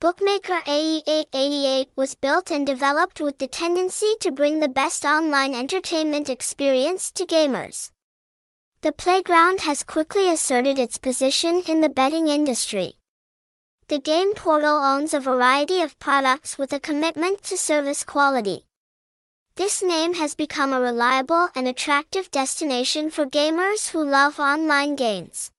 Bookmaker AE888 was built and developed with the tendency to bring the best online entertainment experience to gamers. The playground has quickly asserted its position in the betting industry. The game portal owns a variety of products with a commitment to service quality. This name has become a reliable and attractive destination for gamers who love online games.